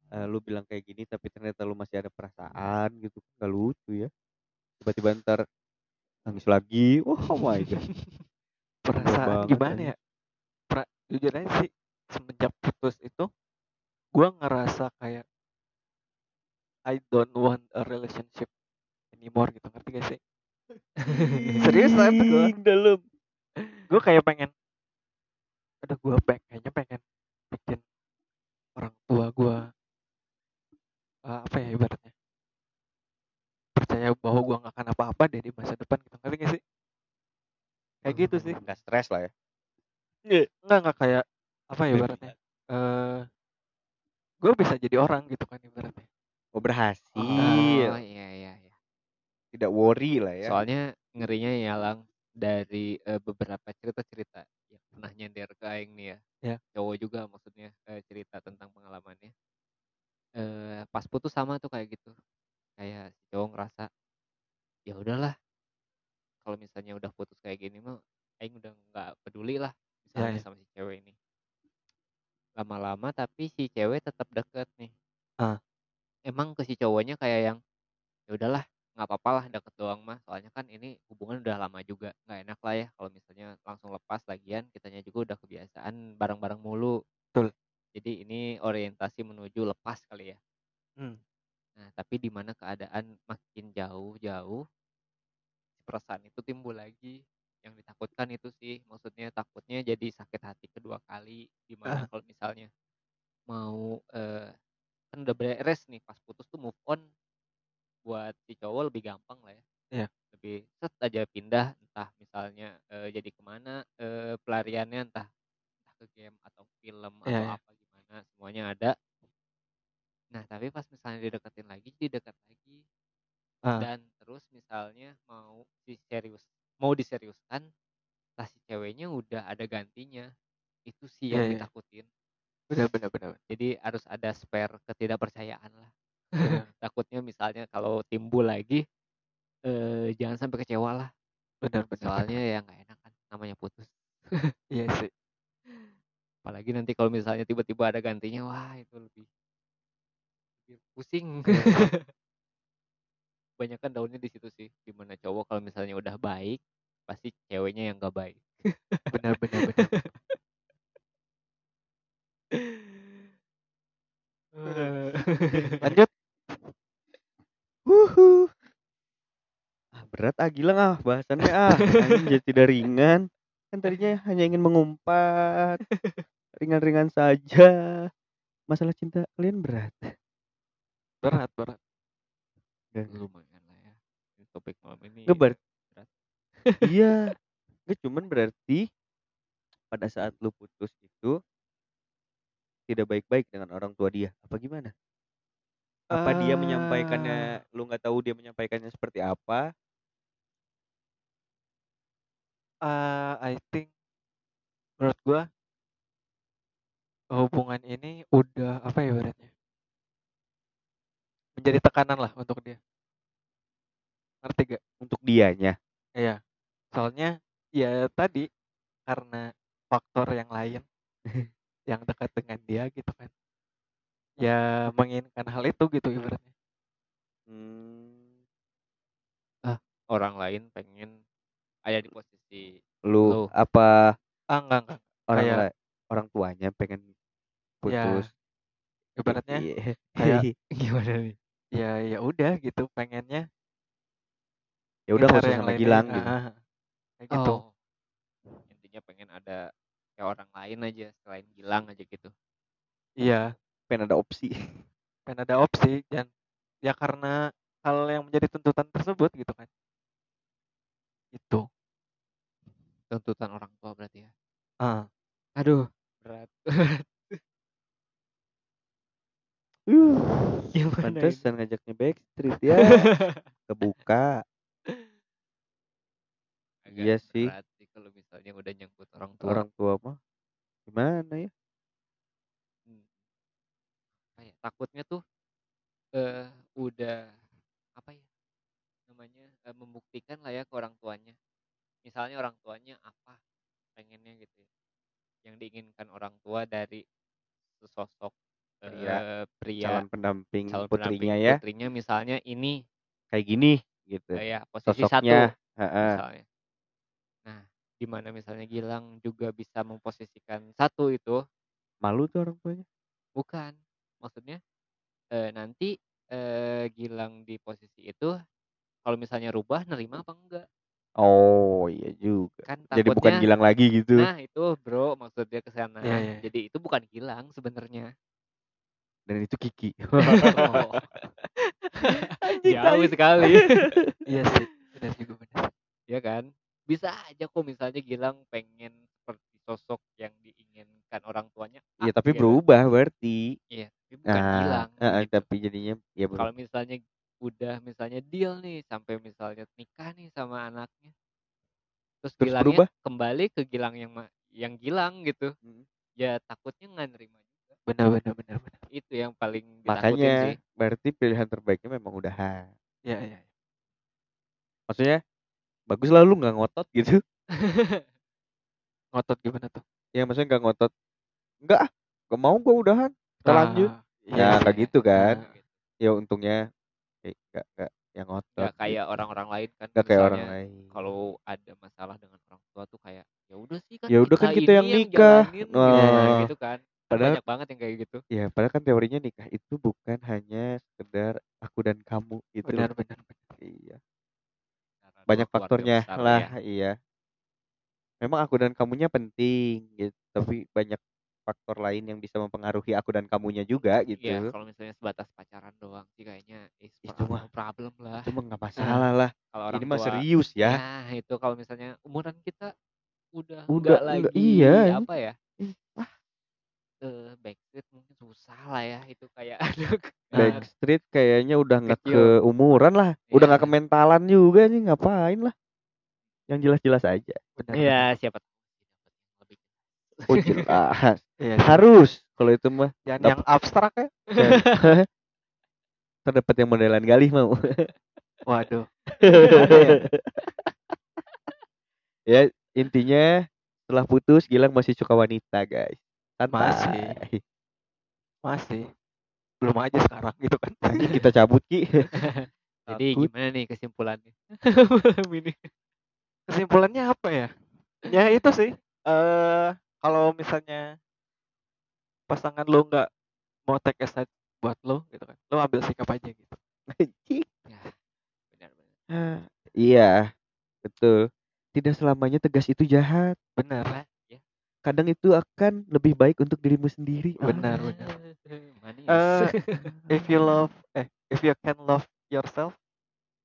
eh, lu bilang kayak gini tapi ternyata lu masih ada perasaan gitu gak lucu ya. Tiba-tiba ntar nangis lagi. Oh my god. Perasaan gimana ya? pra, jujur aja sih semenjak putus itu gue ngerasa kayak I don't want a relationship anymore gitu. Ngerti gak sih? Serius lah dalam. Gue kayak pengen ada gue pengen kayaknya pengen bikin orang tua gue apa ya ibaratnya? Percaya bahwa gue nggak akan apa-apa deh di masa depan gitu ngerti gak sih? Kayak gitu sih. nggak stres lah ya. Nggak nggak kayak apa ya ibaratnya eh gue bisa jadi orang gitu kan ibaratnya. Oh berhasil. Oh iya iya iya. Tidak worry lah ya. Soalnya ngerinya ya lang dari eh, beberapa cerita-cerita pernah nyender ke aing nih ya Ya. cowok juga maksudnya eh, cerita tentang pengalamannya eh pas putus sama tuh kayak gitu kayak si cowok ngerasa ya udahlah kalau misalnya udah putus kayak gini mah aing udah nggak peduli lah misalnya ya. sama si cewek ini lama-lama tapi si cewek tetap deket nih Ah. emang ke si cowoknya kayak yang ya udahlah nggak apa-apa lah deket doang mah. Soalnya kan ini hubungan udah lama juga nggak enak lah ya kalau misalnya langsung lepas lagian kitanya juga udah kebiasaan bareng-bareng mulu. Betul. jadi ini orientasi menuju lepas kali ya. Hmm. nah tapi di mana keadaan makin jauh-jauh si perasaan itu timbul lagi. Yang ditakutkan itu sih maksudnya takutnya jadi sakit hati kedua kali. Di mana kalau misalnya mau eh, kan udah beres nih pas putus tuh move on buat si cowok lebih gampang lah ya Iya. lebih set aja pindah entah misalnya eh, jadi ke mana eh, pelariannya entah entah ke game atau film atau Iya, iya. apa gimana semuanya ada nah tapi pas misalnya dideketin lagi jadi dekat lagi Ah. dan terus misalnya mau si serius mau diseriuskan tas si ceweknya udah ada gantinya itu sih yang Iya, iya. ditakutin benar benar benar jadi harus ada spare ketidakpercayaan lah Iya. Takutnya misalnya kalau timbul lagi eh jangan sampai kecewa lah. Benar benar. Soalnya ya nggak enak kan namanya putus. Iya sih. Apalagi nanti kalau misalnya tiba-tiba ada gantinya, wah itu lebih lebih pusing. Kebanyakan daunnya di situ sih, di mana cowok kalau misalnya udah baik, pasti ceweknya yang gak baik. Benar benar benar. Lanjut. Wuhu. Ah, berat ah gila ah bahasannya ah. Jadi tidak ringan. Kan tadinya hanya ingin mengumpat. Ringan-ringan saja. Masalah cinta kalian berat. Berat berat. Dan Lumayan lah ya. Ini Topik malam ini. Nggak ber- berat. iya. Nggak cuman berarti pada saat lu putus itu tidak baik-baik dengan orang tua dia. Apa gimana? Apa dia menyampaikannya lu nggak tahu dia menyampaikannya seperti apa? Ah, I think menurut gua hubungan ini udah apa ya ibaratnya menjadi tekanan lah untuk dia ngerti gak? Untuk dianya. Iya soalnya ya tadi karena faktor yang lain yang dekat dengan dia gitu kan ya menginginkan hal itu gitu ibaratnya. Hmm, Orang lain pengen ada di posisi lu Lu. apa? Ah enggak enggak. Orang Kayak- la- orang tuanya pengen Ya, putus. Ibaratnya Iya. kayak gimana nih? ya ya udah gitu pengennya. Ya udah yang sama Gilang gitu. Ah, kayak gitu. Oh. Intinya pengen ada kayak orang lain aja selain Gilang aja gitu. iya pengen ada opsi pengen ada opsi dan ya karena hal yang menjadi tuntutan tersebut gitu kan itu Tuntutan orang tua berarti ya. ah Aduh, berat. uh Gimana ini? pantesan ngajaknya backstreet ya kebuka Agak Iya sih. kalau misalnya udah nyangkut orang tua. orang tua mah gimana ya. Kayak takutnya tuh eh udah apa ya namanya eh, membuktikan lah ya ke orang tuanya. Misalnya orang tuanya apa pengennya gitu ya. Yang diinginkan orang tua dari sesosok eh, Pria. pria calon pendamping calon putrinya pendamping ya putrinya misalnya ini kayak gini gitu kayak posisi sosoknya satu Heeh. misalnya. Nah, di mana misalnya Gilang juga bisa memposisikan satu itu malu tuh orang tuanya bukan maksudnya eh, nanti eh, Gilang di posisi itu kalau misalnya rubah nerima apa enggak? Oh iya juga. Kan jadi bukan takutnya Gilang lagi gitu? Nah itu bro maksudnya ke sana Iya, iya. jadi itu bukan Gilang sebenarnya. Dan itu Kiki. Oh. jauh sekali. Iya sih benar juga benar. Ya kan? Bisa aja kok misalnya Gilang pengen seperti sosok yang diinginkan orang tuanya Iya ah, tapi ya berubah berarti. Iya, bukan nah Gilang heeh, gitu. tapi jadinya ya Kalau misalnya udah misalnya deal nih sampai misalnya nikah nih sama anaknya. Terus, Terus Gilangnya berubah? kembali ke Gilang yang yang Gilang gitu. Mm. Ya takutnya nggak nerima juga. benar benar benar benar Itu yang paling makanya sih. berarti pilihan terbaiknya memang udahan iya iya maksudnya bagus lah lu nggak ngotot gitu ngotot gimana tuh ya maksudnya nggak ngotot enggak ah gak mau gua udahan kita lanjut Ah, ya iya nggak sih. gitu kan Ah, ya untungnya kayak nggak nggak yang ngotot Nggak gitu. kayak orang-orang lain kan. nggak kayak orang lain Kalau ada masalah dengan orang tua tuh kayak ya udah sih kan Ya udah kan kita ini yang nikah. jalanin," gitu, Nah. gitu kan. Kan Padahal- banyak banget yang kayak gitu. ya padahal kan teorinya nikah itu bukan hanya sekedar aku dan kamu gitu benar benar benar iya banyak faktornya besar lah ya. iya memang aku dan kamunya penting gitu tapi banyak faktor lain yang bisa mempengaruhi aku dan kamunya juga gitu. Iya, kalau misalnya sebatas pacaran doang sih kayaknya is Itu mah- problem lah. itu mah nggak masalah lah. Kalau orang ini mah tua serius ya. Nah, itu kalau misalnya umuran kita udah Udah enggak enggak- lagi iya, apa ya? Wah. Eh, backstreet mungkin susah lah ya itu kayak ada Backstreet kayaknya udah nggak ke umuran lah. Udah nggak Iya. ke mentalan juga nih ngapain lah? Yang jelas-jelas aja Iya, siapa tahu dapat yang lebih oh jelas iya sih. harus kalau itu mah jangan yang abstrak ya terdapat yang modelan galih mau Waduh. ya intinya setelah putus Gilang masih suka wanita guys. Masih. Santai. Masih. Belum aja sekarang gitu kan. Kita cabut Ki. Jadi gimana nih kesimpulannya? Ini. Kesimpulannya apa ya? Ya itu sih. Eh kalau misalnya pasangan lo nggak mau take a side buat lo gitu kan. Lo ambil sikap aja gitu. Anjing. Ya, benar-benar. Ah, Iya, betul. Tidak selamanya tegas itu jahat. Benar. Lah, ya. Kadang itu akan lebih baik untuk dirimu sendiri. Ah. Benar, benar. Eh, if you love eh if you can love yourself,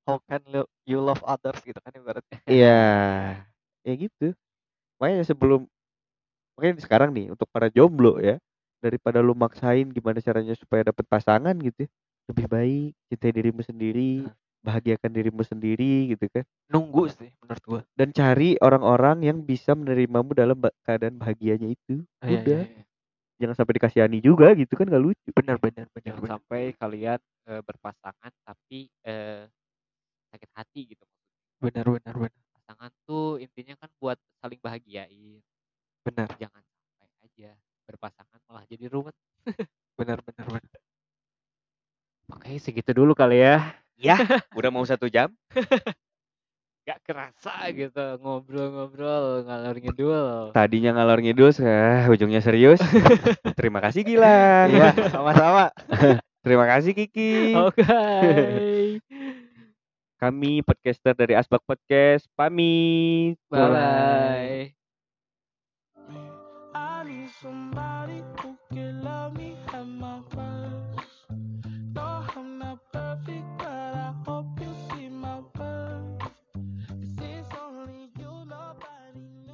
how can lo- you love others gitu kan ibaratnya. Iya, ya gitu. Makanya sebelum, makanya sekarang nih untuk para jomblo ya, daripada lu maksain gimana caranya supaya dapet pasangan gitu, ya, lebih baik cintai dirimu sendiri, bahagiakan dirimu sendiri gitu kan, Nunggu sih menurut gua. dan cari orang-orang yang bisa menerimamu dalam keadaan bahagianya itu. Ah, iya, Udah, iya, iya. jangan sampai dikasihani juga gitu kan gak lucu. Benar benar benar. Jangan benar. sampai kalian eh, berpasangan tapi eh, sakit hati gitu. Benar benar benar. Pasangan tuh intinya kan buat saling bahagiain. Benar Jangan sampai aja berpasangan malah jadi ruwet. benar benar benar. Oke, segitu dulu kali ya. Ya, udah mau satu jam. Gak kerasa gitu ngobrol-ngobrol ngalor ngidul. Tadinya ngalor ngidul, ah, ujungnya serius. Terima kasih Gilang. Iya, sama-sama. Terima kasih Kiki. Oke. Kami podcaster dari Asbak Podcast pamit. Bye. somebody who can love me at my worst. No, I'm not perfect.